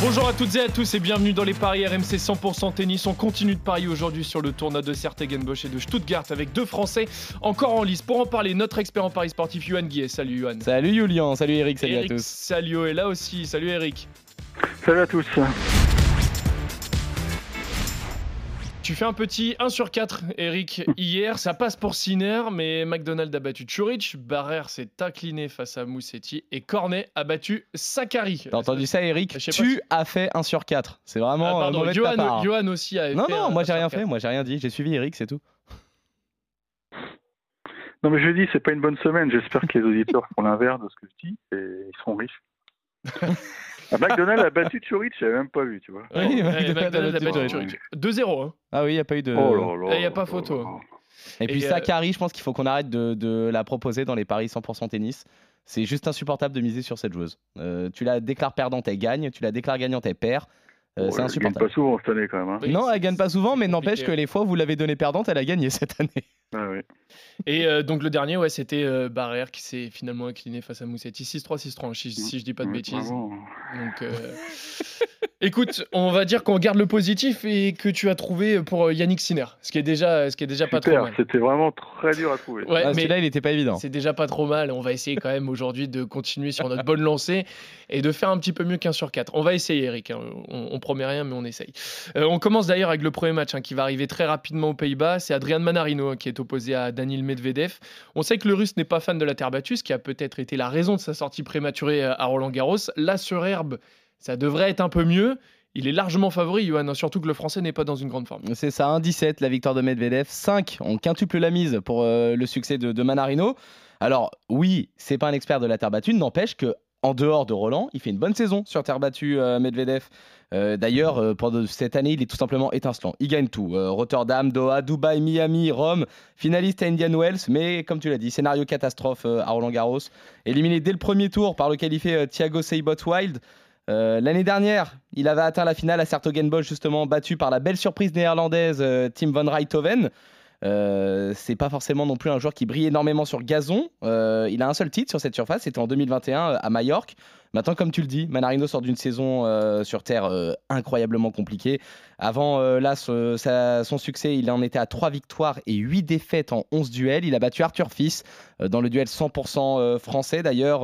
Bonjour à toutes et à tous et bienvenue dans les paris RMC 100% tennis. On continue de parier aujourd'hui sur le tournoi de Sertegenbosch et de Stuttgart avec deux Français encore en lice. Pour en parler, notre expert en paris sportif, Yohan Guillet. Salut Yohan. Salut Julien, salut Eric, salut Eric à tous. Salio est là aussi. Salut Eric. Salut à tous. Tu fais un petit 1 sur 4, Eric. Hier, ça passe pour Sinner, mais McDonald a battu Churich, Barrère s'est incliné face à Moussetti et Cornet a battu Sakari. T'as entendu ça Eric Tu si- as fait 1 sur 4. C'est Ah, vraiment euh, pardon, mauvais de ta Johan, part. Johan aussi a Non, fait non, un moi j'ai rien fait, moi j'ai rien dit. J'ai suivi Eric, c'est tout. Non mais je dis, c'est pas une bonne semaine. J'espère que les auditeurs font l'inverse de ce que je dis et ils seront riches. Ah, McDonald's a battu Churich, j'avais même pas vu, tu vois. Oui, Ouais, McDonald a battu. Churich. 2-0. Hein. Ah oui, il n'y a pas eu de. Oh là là. Là, y a pas photo. là. Et puis Et, euh, Sakari, je pense qu'il faut qu'on arrête de, de la proposer dans les paris 100% tennis. C'est juste insupportable de miser sur cette joueuse. Euh, tu la déclares perdante, elle gagne. Tu la déclares gagnante, elle perd. Euh, Ouais, c'est elle gagne insupportable. pas souvent cette année quand même. hein. Oui, non, elle gagne pas souvent, mais n'empêche que les fois où vous l'avez donnée perdante, elle a gagné cette année. Ah oui. Et euh, donc le dernier, ouais, c'était euh, Barrère qui s'est finalement incliné face à Moussetti. 6-3, 6-3, si, si je dis pas de Ouais, bêtises. bravo. Donc, euh, écoute, on va dire qu'on garde le positif et que tu as trouvé pour euh, Yannick Sinner, ce qui est déjà, ce qui est déjà pas trop mal. c'était vraiment très dur à trouver. Ouais, Ah, mais Celui-là, il était pas évident. c'est déjà pas trop mal. On va essayer quand même aujourd'hui de continuer sur notre bonne lancée et de faire un petit peu mieux qu'un sur 4. On va essayer, Eric. hein. On, on promet rien, mais on essaye. Euh, on commence d'ailleurs avec le premier match hein, qui va arriver très rapidement aux Pays-Bas. C'est Adrian Manarino hein, qui est opposé à Daniil Medvedev. On sait que le russe n'est pas fan de la terre battue, ce qui a peut-être été la raison de sa sortie prématurée à Roland Garros. Là, sur herbe, ça devrait être un peu mieux. Il est largement favori, Johan, surtout que le français n'est pas dans une grande forme. C'est ça, 1-17 la victoire de Medvedev, 5 on quintuple la mise pour euh, le succès de, de Manarino. Alors oui, c'est pas un expert de la terre battue, n'empêche que en dehors de Roland, il fait une bonne saison sur terre battue euh, Medvedev. Euh, D'ailleurs, euh, pendant cette année, il est tout simplement étincelant. Il gagne tout. Euh, Rotterdam, Doha, Dubaï, Miami, Rome, finaliste à Indian Wells, mais comme tu l'as dit, scénario catastrophe à Roland Garros. Éliminé dès le premier tour par le qualifié Thiago Seibot Wild. L'année dernière, il avait atteint la finale à Sertogenbosch, justement battu par la belle surprise néerlandaise Tim van Rijthoven. Euh, c'est pas forcément non plus un joueur qui brille énormément sur gazon. Euh, il a un seul titre sur cette surface, c'était en 2021 euh, à Majorque. Maintenant, comme tu le dis, Manarino sort d'une saison sur terre incroyablement compliquée. Avant, là, son succès, il en était à 3 victoires et 8 défaites en 11 duels. Il a battu Arthur Fils dans le duel 100% euh, français d'ailleurs.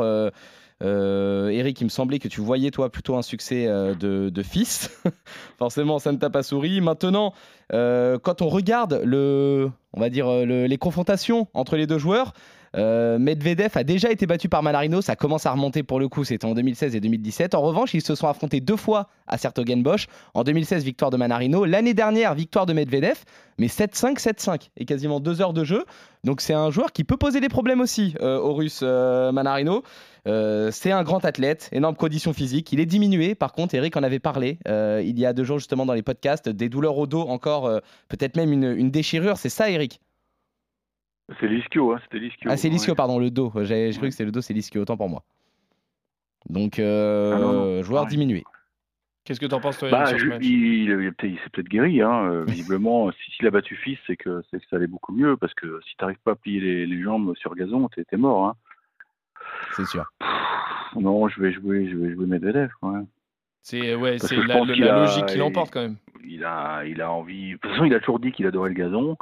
Euh, Eric, il me semblait que tu voyais toi plutôt un succès euh, de, de fils. Forcément, ça ne t'a pas souri. Maintenant, euh, quand on regarde le, on va dire le- les confrontations entre les deux joueurs, euh, Medvedev a déjà été battu par Manarino. Ça commence à remonter pour le coup. C'était en 2016 et 2017. En revanche, ils se sont affrontés deux fois à Sertogenbosch. En 2016, victoire de Manarino. L'année dernière, victoire de Medvedev. Mais 7-5, 7-5 et quasiment deux heures de jeu. Donc c'est un joueur qui peut poser des problèmes aussi euh, au Russe euh, Manarino. C'est un grand athlète, énorme condition physique. Il est diminué, par contre, Eric en avait parlé il y a deux jours justement dans les podcasts, des douleurs au dos encore, peut-être même une, une déchirure. C'est ça, Eric? C'est l'ischio, hein, c'était l'ischio. Ah, c'est l'ischio, ouais. pardon, le dos. J'ai cru que c'était le dos, c'est l'ischio, autant pour moi. Donc, euh, Ah, non, non. joueur Ouais. diminué. Qu'est-ce que t'en penses, toi, Bah, sur ce je- match il, il, s'est peut-être guéri, hein. euh, visiblement. si s'il a battu fils, c'est que, c'est que ça allait beaucoup mieux, parce que si t'arrives pas à plier les, les jambes sur gazon, t'es t'es mort. Hein. C'est sûr. Pff, Non, je vais jouer, je vais jouer Medvedev. Ouais. C'est ouais, la, la a- logique qui l'emporte quand même. Il a, il a envie. De toute façon, il a toujours dit qu'il adorait le gazon.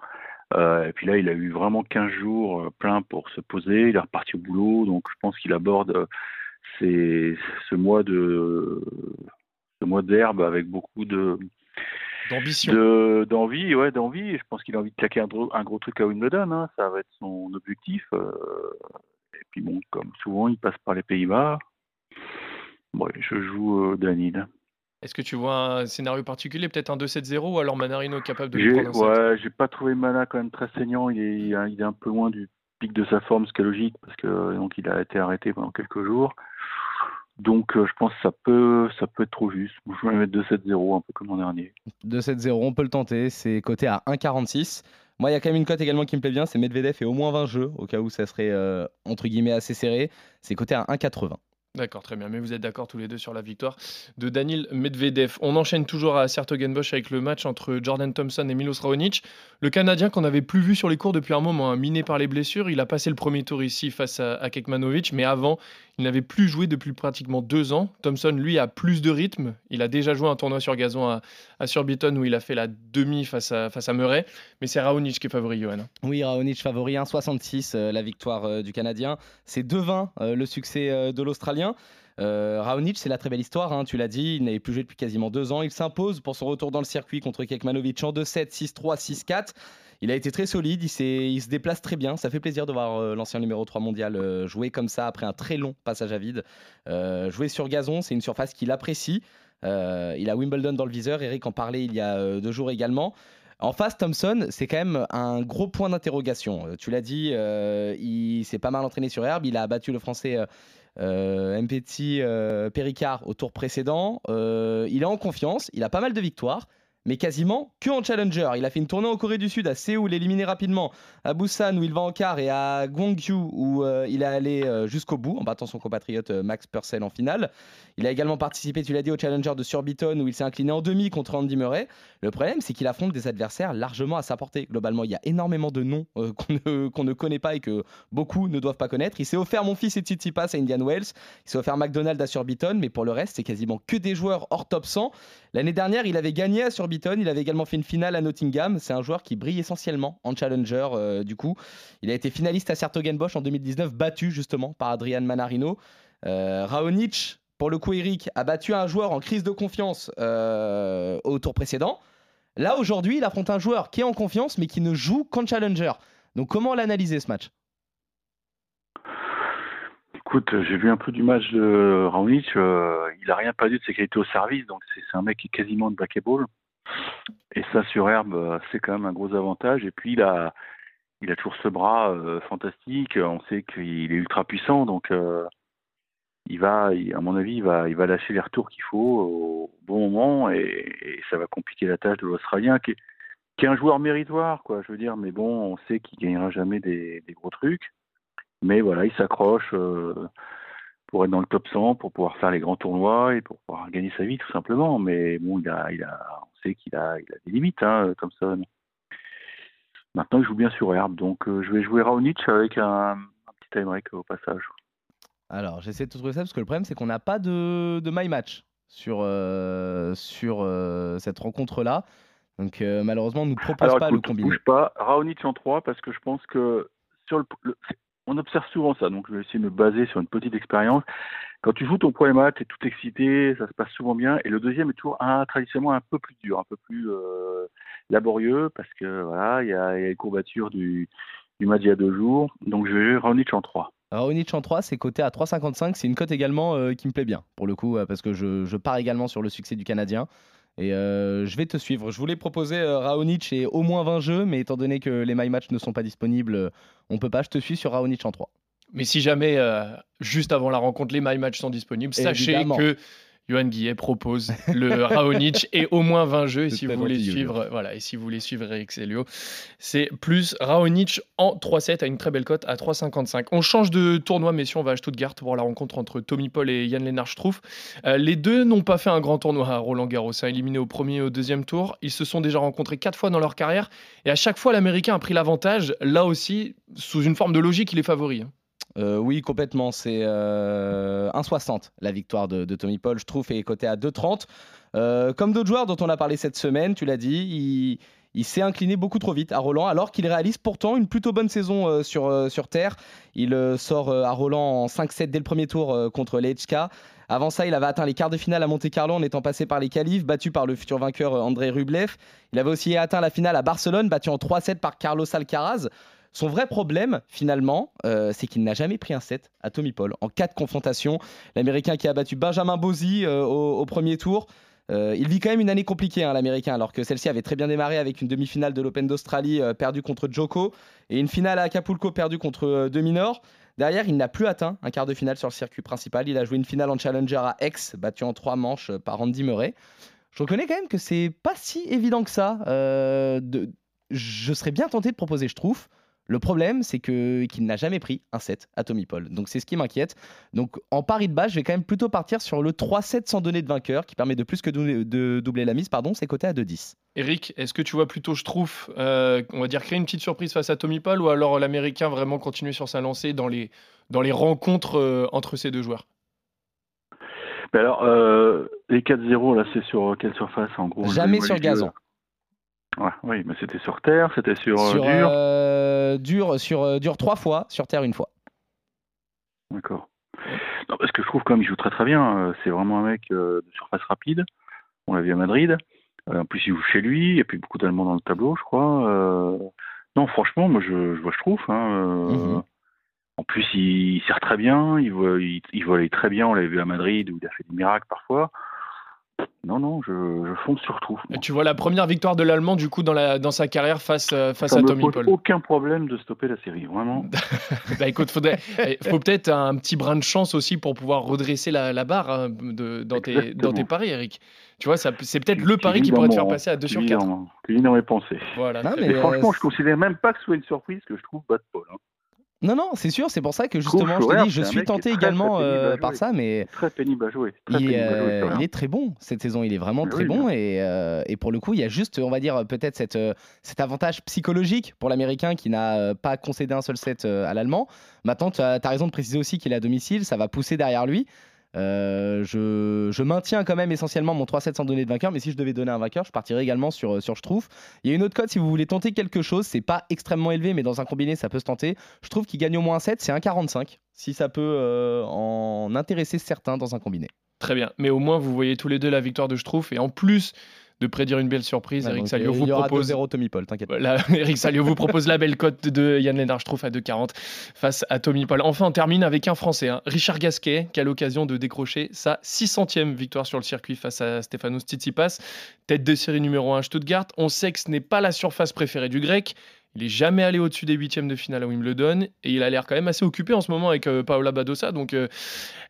Euh, et puis là, il a eu vraiment 15 jours euh, plein pour se poser. Il est reparti au boulot, donc je pense qu'il aborde euh, ces- ce mois de ce mois d'herbe avec beaucoup de D'ambition. de- d'envie, ouais, d'envie. Je pense qu'il a envie de claquer un, gros- un gros truc à Wimbledon. Hein. Ça va être son objectif. euh. et puis bon, comme souvent, il passe par les Pays-Bas. Ouais, je joue euh, Danil. Est-ce que tu vois un scénario particulier, peut-être un 2-7-0 ou alors Manarino capable de J'ai prendre ouais, j'ai pas trouvé Mana quand même très saignant. Il est, il est- il est un peu loin du pic de sa forme, ce qui est logique parce que donc il a été arrêté pendant quelques jours. Donc euh, je pense que ça peut, ça peut être trop juste. Je vais mettre 2-7-0 un peu comme l'an dernier. 2-7-0, on peut le tenter. C'est coté à 1,46. Moi, il y a quand même une cote également qui me plaît bien. C'est Medvedev et au moins 20 jeux, au cas où ça serait euh, entre guillemets assez serré. C'est coté à 1,80. D'accord, très bien. Mais vous êtes d'accord tous les deux sur la victoire de Daniel Medvedev. On enchaîne toujours à Sertogenbosch avec le match entre Jordan Thompson et Milos Raonic. Le Canadien qu'on n'avait plus vu sur les cours depuis un moment, hein, miné par les blessures, il a passé le premier tour ici face à, Kekmanovic, mais avant, il n'avait plus joué depuis pratiquement deux ans. Thompson, lui, a plus de rythme. Il a déjà joué un tournoi sur gazon à, Surbiton où il a fait la demi face à, face à Murray. Mais c'est Raonic qui est favori, Johan. Oui, Raonic favori, 1,66 euh, la victoire euh, du Canadien. C'est 2-20 euh, le succès de l'Australien. Euh, Raonic, c'est la très belle histoire, hein, tu l'as dit, il n'avait plus joué depuis quasiment deux ans. Il s'impose pour son retour dans le circuit contre Kekmanovic en 2-7, 6-3, 6-4. Il a été très solide, il, se déplace très bien. Ça fait plaisir de voir euh, l'ancien numéro 3 mondial euh, jouer comme ça après un très long passage à vide. Jouer sur gazon, c'est une surface qu'il apprécie. il a Wimbledon dans le viseur, Eric en parlait il y a deux jours également. En face, Thompson, c'est quand même un gros point d'interrogation. Tu l'as dit, il s'est pas mal entraîné sur herbe. Il a battu le français euh, Mpeti euh, Péricard au tour précédent. Euh, il est en confiance, il a pas mal de victoires mais quasiment que en challenger. Il a fait une tournée en Corée du Sud, à Séoul, éliminé rapidement, à Busan où il va en quart et à Gwangju où euh, il est allé euh, jusqu'au bout en battant son compatriote euh, Max Purcell en finale. Il a également participé, tu l'as dit, au challenger de Surbiton où il s'est incliné en demi contre Andy Murray. Le problème, c'est qu'il affronte des adversaires largement à sa portée. Globalement, il y a énormément de noms qu'on ne, connaît pas et que beaucoup ne doivent pas connaître. Il s'est offert mon fils et Tsitsipas à Indian Wells. Il s'est offert McDonald à Surbiton, mais pour le reste, c'est quasiment que des joueurs hors top 100. L'année dernière, il avait gagné à Surbiton il avait également fait une finale à Nottingham. C'est un joueur qui brille essentiellement en challenger. Euh, du coup, il a été finaliste à Sertogenbosch en 2019, battu justement par Adrian Manarino. Euh, Raonic, pour le coup, Eric a battu un joueur en crise de confiance euh, au tour précédent. Là, aujourd'hui, il affronte un joueur qui est en confiance mais qui ne joue qu'en challenger. Donc, comment l'analyser ce match? Écoute, j'ai vu un peu du match de Raonic. il n'a rien perdu de ses qualités au service, donc c'est un mec qui est quasiment de basketball. Et ça, sur herbe, euh, c'est quand même un gros avantage. Et puis, il a, toujours ce bras euh, fantastique. On sait qu'il est ultra puissant. Donc, euh, il va, à mon avis, il va, lâcher les retours qu'il faut au bon moment. Et, ça va compliquer la tâche de l'Australien, qui, est un joueur méritoire. Je veux dire, mais bon, on sait qu'il gagnera jamais des, gros trucs. Mais voilà, il s'accroche pour être dans le top 100, pour pouvoir faire les grands tournois et pour pouvoir gagner sa vie tout simplement. Mais bon, il a, sait qu'il a, il a des limites, hein, Thompson. Maintenant, il joue bien sur herbe, donc euh, je vais jouer Raonic avec un, petit time break au passage. Alors, j'essaie de trouver ça parce que le problème, c'est qu'on n'a pas de, de my match sur, euh, sur euh, cette rencontre-là. Donc, malheureusement, on ne nous propose pas le combiné. bouge pas. Raonic en 3 parce que je pense que sur le on observe souvent ça, donc je vais essayer de me baser sur une petite expérience. Quand tu joues ton premier match, tu es tout excité, ça se passe souvent bien, et le deuxième est toujours un, traditionnellement un peu plus dur, un peu plus euh, laborieux, parce que voilà, il y a, les courbatures du, match il y a deux jours, donc je vais Raonic en 3. Raonic en 3, c'est coté à 3,55, c'est une cote également euh, qui me plaît bien, pour le coup, euh, parce que je, je pars également sur le succès du Canadien. Et je vais te suivre. Je voulais proposer Raonic et au moins 20 jeux, mais étant donné que les My Match ne sont pas disponibles, on peut pas. Je te suis sur Raonic en 3. Mais si jamais, juste avant la rencontre, les My Match sont disponibles, sachez que Johan Guillet propose le Raonic et au moins 20 jeux. Et si, vous voulez suivre, voilà, et si vous voulez suivre Eric Selio, c'est plus Raonic en 3-7 à une très belle cote à 3,55. On change de tournoi, messieurs. On va à Stuttgart pour la rencontre entre Tommy Paul et Yann Lennart Struff. Euh, les deux n'ont pas fait un grand tournoi à Roland Garros, hein, éliminé au premier et au deuxième tour. Ils se sont déjà rencontrés quatre fois dans leur carrière et à chaque fois, l'Américain a pris l'avantage. Là aussi, sous une forme de logique, il est favori. Hein. Euh, oui, complètement. C'est 1,60 euh, la victoire de, Tommy Paul. Je trouve est coté à 2,30. Euh, comme d'autres joueurs dont on a parlé cette semaine, tu l'as dit, il, s'est incliné beaucoup trop vite à Roland, alors qu'il réalise pourtant une plutôt bonne saison sur, terre. Il sort à Roland en 5-7 dès le premier tour contre l'HK. Avant ça, il avait atteint les quarts de finale à Monte-Carlo en étant passé par les qualifs, battu par le futur vainqueur André Rublev. Il avait aussi atteint la finale à Barcelone, battu en 3-7 par Carlos Alcaraz. Son vrai problème, finalement, euh, c'est qu'il n'a jamais pris un set à Tommy Paul en quatre confrontations. L'Américain qui a battu Benjamin Bozzi euh, au, premier tour. Euh, il vit quand même une année compliquée, hein, l'Américain, alors que celle-ci avait très bien démarré avec une demi-finale de l'Open d'Australie perdue contre Joko et une finale à Acapulco perdue contre Minor. Derrière, il n'a plus atteint un quart de finale sur le circuit principal. Il a joué une finale en challenger à Aix, battu en trois manches par Andy Murray. Je reconnais quand même que c'est pas si évident que ça. je serais bien tenté de proposer, je trouve, Le problème, c'est que qu'il n'a jamais pris un set à Tommy Paul. Donc c'est ce qui m'inquiète. Donc en pari de base, je vais quand même plutôt partir sur le 3-7 sans donner de vainqueur, qui permet de plus que dou- de doubler la mise. Pardon, c'est coté à 2-10. Eric, est-ce que tu vois plutôt, je trouve, euh, on va dire créer une petite surprise face à Tommy Paul ou alors l'Américain vraiment continuer sur sa lancée dans les, dans les rencontres euh, entre ces deux joueurs? Mais alors, euh, les 4-0, là, c'est sur quelle surface en gros Jamais sur gazon. Ouais, oui, mais c'était sur terre, c'était sur, sur dur. Euh, dur, sur euh, dur trois fois, sur terre une fois. D'accord. Parce que je trouve quand même qu'il joue très très bien. Euh, C'est vraiment un mec de surface rapide. On l'a vu à Madrid. En plus, il joue chez lui. Et puis beaucoup d'Allemands dans le tableau, je crois. Euh, Non, franchement, moi, je, je vois, je trouve. hein, euh, Mhm. En plus, il, il sert très bien. Il, voit, il, il volait très bien. On l'avait vu à Madrid où il a fait des miracles parfois. Non, non, je, je fonce sur tout. Et Tu vois la première victoire de l'Allemand du coup dans, la, dans sa carrière face, euh, face Ça à me Tommy pose Paul. aucun problème de stopper la série, vraiment. Bah écoute, faudrait, eh, faut peut-être un petit brin de chance aussi pour pouvoir redresser la, la barre hein, de, dans, tes, dans tes Exactement. paris, Eric. Tu vois, ça- c'est peut-être le pari qui pourrait te faire passer à 2 tu sur lis 4. dans- Tu lis dans mes pensées. Voilà. Non, mais. Mais euh, franchement, je c'est- considère même pas que ce soit une surprise, que je trouve bas de Paul. hein. Non, non, c'est sûr, c'est pour ça que justement, je te dis, je suis est tenté également euh, par ça, mais Très pénible à jouer. Très il, pénible à jouer, il est très bon cette saison. Il est vraiment Oui, très oui, bon et, euh, et pour le coup, il y a juste, on va dire, peut-être cette, euh, cet avantage psychologique pour l'Américain qui n'a pas concédé un seul set à l'Allemand. Maintenant, tu as, raison de préciser aussi qu'il est à domicile, ça va pousser derrière lui. Euh, je, maintiens quand même essentiellement mon 3-7 sans donner de vainqueur, mais si je devais donner un vainqueur, je partirais également sur, sur je trouve. Il y a une autre cote si vous voulez tenter quelque chose, c'est pas extrêmement élevé, mais dans un combiné ça peut se tenter. Je trouve qu'il gagne au moins un 7, c'est 1,45 si ça peut euh, en intéresser certains dans un combiné. Très bien. Mais au moins, vous voyez tous les deux la victoire de Schtroumpf. Et en plus de prédire une belle surprise, Ouais, Eric Salio euh, vous propose 2-0 Tommy Paul, t'inquiète. Voilà, Eric Salio vous propose la belle cote de Yann Lennart Schtroumpf à 2,40 face à Tommy Paul. Enfin, on termine avec un Français, hein, Richard Gasquet, qui a l'occasion de décrocher sa 600e victoire sur le circuit face à Stefanos Tsitsipas, tête de série numéro 1 à Stuttgart. On sait que ce n'est pas la surface préférée du grec. Il est jamais allé au-dessus des huitièmes de finale à Wimbledon et il a l'air quand même assez occupé en ce moment avec euh, Paola Badosa. Donc, euh,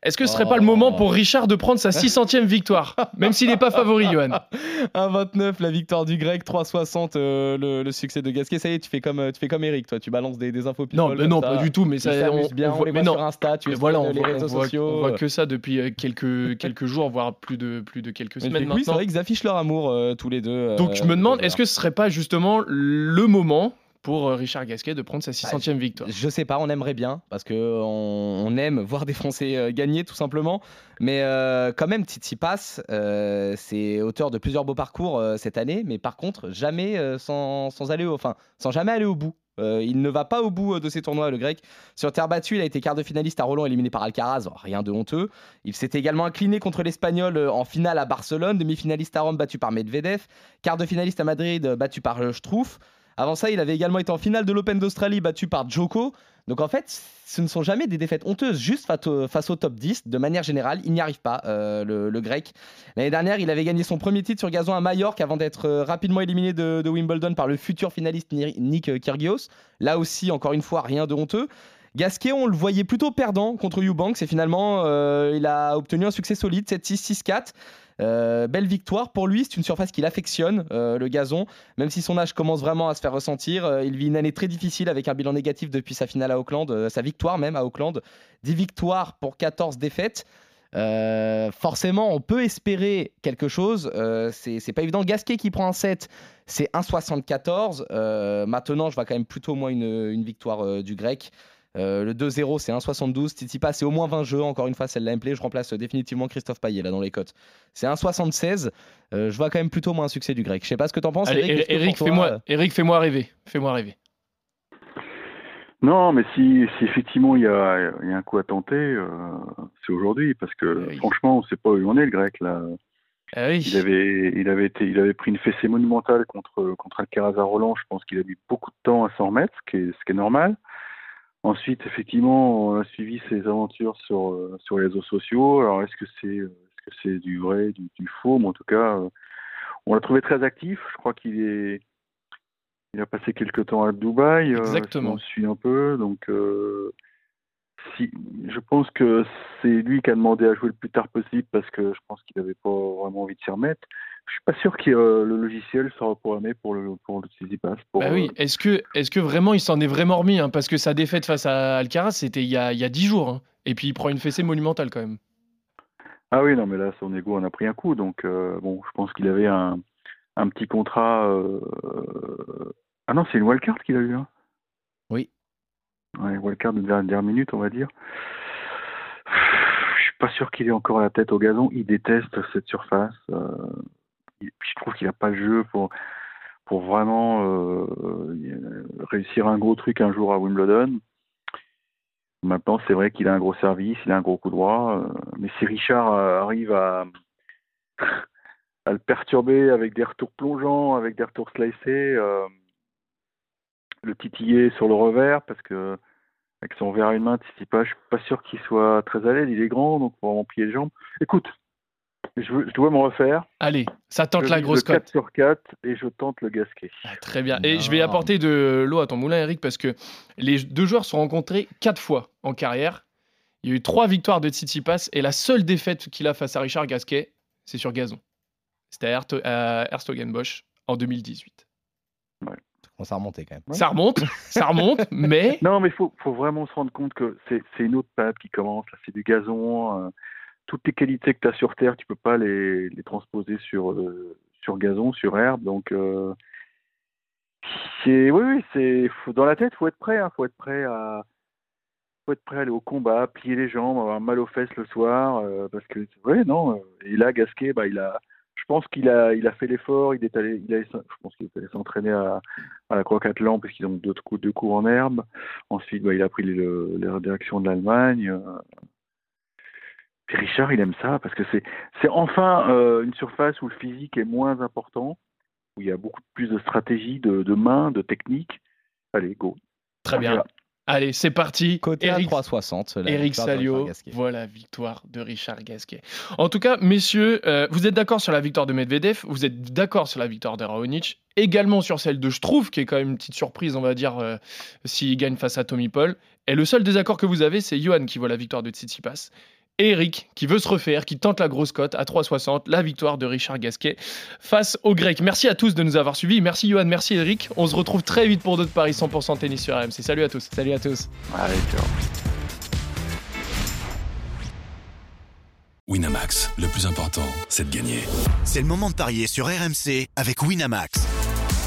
est-ce que ce serait pas le moment pour Richard de prendre sa 600e victoire, même s'il n'est pas favori, Johan 1,29 la victoire du grec, 3,60 euh, le, le succès de Gasquet. Ça y est, tu fais comme, euh, tu fais comme Eric, toi, tu balances des, des infos Non, mais non, ça. pas du tout. Mais ça, s'amusent bien, on, voit- les mais voit non, sur Insta, tu voilà, on les voit, réseaux on voit- sociaux. on voit que ça depuis quelques, quelques jours, voire plus de, plus de quelques Mais semaines oui, c'est vrai qu'ils affichent leur amour tous les deux. Donc je me demande, est-ce que ce serait pas justement le moment pour euh, Richard Gasquet de prendre sa 600e victoire Je sais pas, on aimerait bien parce que on, on aime voir des Français euh, gagner tout simplement. Mais euh, quand même, Tsitsipas, euh, c'est auteur de plusieurs beaux parcours euh, cette année, mais par contre jamais euh, sans, sans aller au, enfin, sans jamais aller au bout. Euh, il ne va pas au bout euh, de ses tournois, le grec. Sur terre battue, il a été quart de finaliste à Roland, éliminé par Alcaraz, rien de honteux. Il s'était également incliné contre l'Espagnol euh, en finale à Barcelone, demi-finaliste à Rome, battu par Medvedev, quart de finaliste à Madrid, euh, battu par euh, Struff. Avant ça, il avait également été en finale de l'Open d'Australie, battu par Djoko. Donc en fait, ce ne sont jamais des défaites honteuses, juste face au, top 10. De manière générale, il n'y arrive pas, euh, le, grec. L'année dernière, il avait gagné son premier titre sur gazon à Majorque avant d'être euh, rapidement éliminé de, de Wimbledon par le futur finaliste Ni- Nick Kyrgios. Là aussi, encore une fois, rien de honteux. Gasquet, on le voyait plutôt perdant contre Eubanks et finalement, euh, il a obtenu un succès solide, 7-6, 6-4. Euh, belle victoire pour lui, c'est une surface qu'il affectionne, euh, le gazon. Même si son âge commence vraiment à se faire ressentir, il vit une année très difficile avec un bilan négatif depuis sa finale à Auckland, sa victoire même à Auckland. 10 victoires pour 14 défaites. Forcément, on peut espérer quelque chose. C'est pas évident. Gasquet qui prend un 7, c'est 1,74. Euh, maintenant, je vois quand même plutôt moi une, victoire du grec. Euh, le 2-0, c'est 1,72. Tsitsipas, c'est au moins 20 jeux. Encore une fois, c'est la gameplay. Je remplace euh, définitivement Christophe Payet là dans les cotes. C'est 1,76. Euh, je vois quand même plutôt moi un succès du grec. Je sais pas ce que t'en penses, Allez, Eric. fais-moi euh, Eric, fais-moi rêver. Fais-moi rêver. Non, mais si, si effectivement il y a, il y a un coup à tenter, euh, c'est aujourd'hui, parce que Oui. franchement, on ne sait pas où en est le grec là. Ah oui. Il avait, il avait été, il avait pris une fessée monumentale contre contre Alcaraz à Roland. Je pense qu'il a mis beaucoup de temps à s'en remettre, ce qui est, ce qui est normal. Ensuite, effectivement, on a suivi ses aventures sur euh, sur les réseaux sociaux. Alors, est-ce que c'est, euh, est-ce que c'est du vrai, du, du faux? Mais en tout cas, euh, on l'a trouvé très actif. Je crois qu'il est, il a passé quelques temps à Dubaï. Exactement. on suit un peu, donc. si, je pense que c'est lui qui a demandé à jouer le plus tard possible parce que je pense qu'il n'avait pas vraiment envie de s'y remettre. Je suis pas sûr que euh, le logiciel soit reprogrammé pour le pour le. Pour, Bah oui, euh, est-ce que, est que vraiment il s'en est vraiment remis hein, Parce que sa défaite face à Alcaraz, c'était il y a, il y a 10 jours. hein. Et puis il prend une fessée monumentale quand même. Ah oui, non, mais là, son ego en a pris un coup. Donc, euh, bon, je pense qu'il avait un, un petit contrat. euh, Ah non, c'est une wildcard qu'il a eu. Hein. Oui. Ouais, wildcard de dernière minute, on va dire. Je suis pas sûr qu'il ait encore la tête au gazon. Il déteste cette surface. euh, Je trouve qu'il n'a pas le jeu pour, pour vraiment euh, réussir un gros truc un jour à Wimbledon. Maintenant, c'est vrai qu'il a un gros service, il a un gros coup droit, euh, mais si Richard euh, arrive à, le perturber avec des retours plongeants, avec des retours slicés, euh, le titiller sur le revers, parce que avec son verre à une main, Tsitsipas, je suis pas sûr qu'il soit très à l'aise, il est grand, donc pour vraiment plier les jambes. Écoute, je, veux- je dois me refaire. Allez, ça tente je la grosse le 4 cote. sur 4 et je tente le gasquet. Ah, très bien. Et je vais apporter de l'eau à ton moulin, Eric, parce que les deux joueurs se sont rencontrés quatre fois en carrière. Il y a eu trois victoires de Tsitsipas et la seule défaite qu'il a face à Richard Gasquet, c'est sur gazon. C'était à Herzogenbosch en 2018. On s'est remonté quand même. Ouais. Ça remonte, ça remonte, mais Non, mais il faut, faut vraiment se rendre compte que c'est une autre période qui commence. Là, c'est du gazon. euh, toutes les qualités que tu as sur terre, tu peux pas les, les transposer sur, euh, sur gazon, sur herbe. Donc, euh, c'est oui, oui, c'est dans la tête, faut être prêt. Hein, faut être prêt à faut être prêt à aller au combat, plier les jambes, avoir mal aux fesses le soir, euh, parce que ouais, non. Et là, Gasquet, bah, il a, je pense qu'il a, il a fait l'effort. Il est allé, il a, je pense qu'il est allé s'entraîner à, à la Croquatlan parce qu'ils ont deux deux coups en herbe. Ensuite, bah, il a pris le, la direction de l'Allemagne. Puis Richard, il aime ça parce que c'est, c'est enfin euh, une surface où le physique est moins important, où il y a beaucoup plus de stratégie, de, de main, de technique. Allez, go. très bien. Allez, c'est parti. Côté Eric, à 3,60. la Eric victoire de Salio, voilà, victoire de Richard Gasquet. En tout cas, messieurs, euh, vous êtes d'accord sur la victoire de Medvedev, vous êtes d'accord sur la victoire de Raonic, également sur celle de Struff, qui est quand même une petite surprise, on va dire, euh, s'il gagne face à Tommy Paul. Et le seul désaccord que vous avez, c'est Johan qui voit la victoire de Tsitsipas. Et Eric, qui veut se refaire, qui tente la grosse cote à 3,60, la victoire de Richard Gasquet face aux Grecs. Merci à tous de nous avoir suivis. Merci Johan, merci Eric. On se retrouve très vite pour d'autres paris 100% tennis sur RMC. Salut à tous. Salut à tous. Allez, ciao. Winamax, le plus important, c'est de gagner. C'est le moment de parier sur RMC avec Winamax.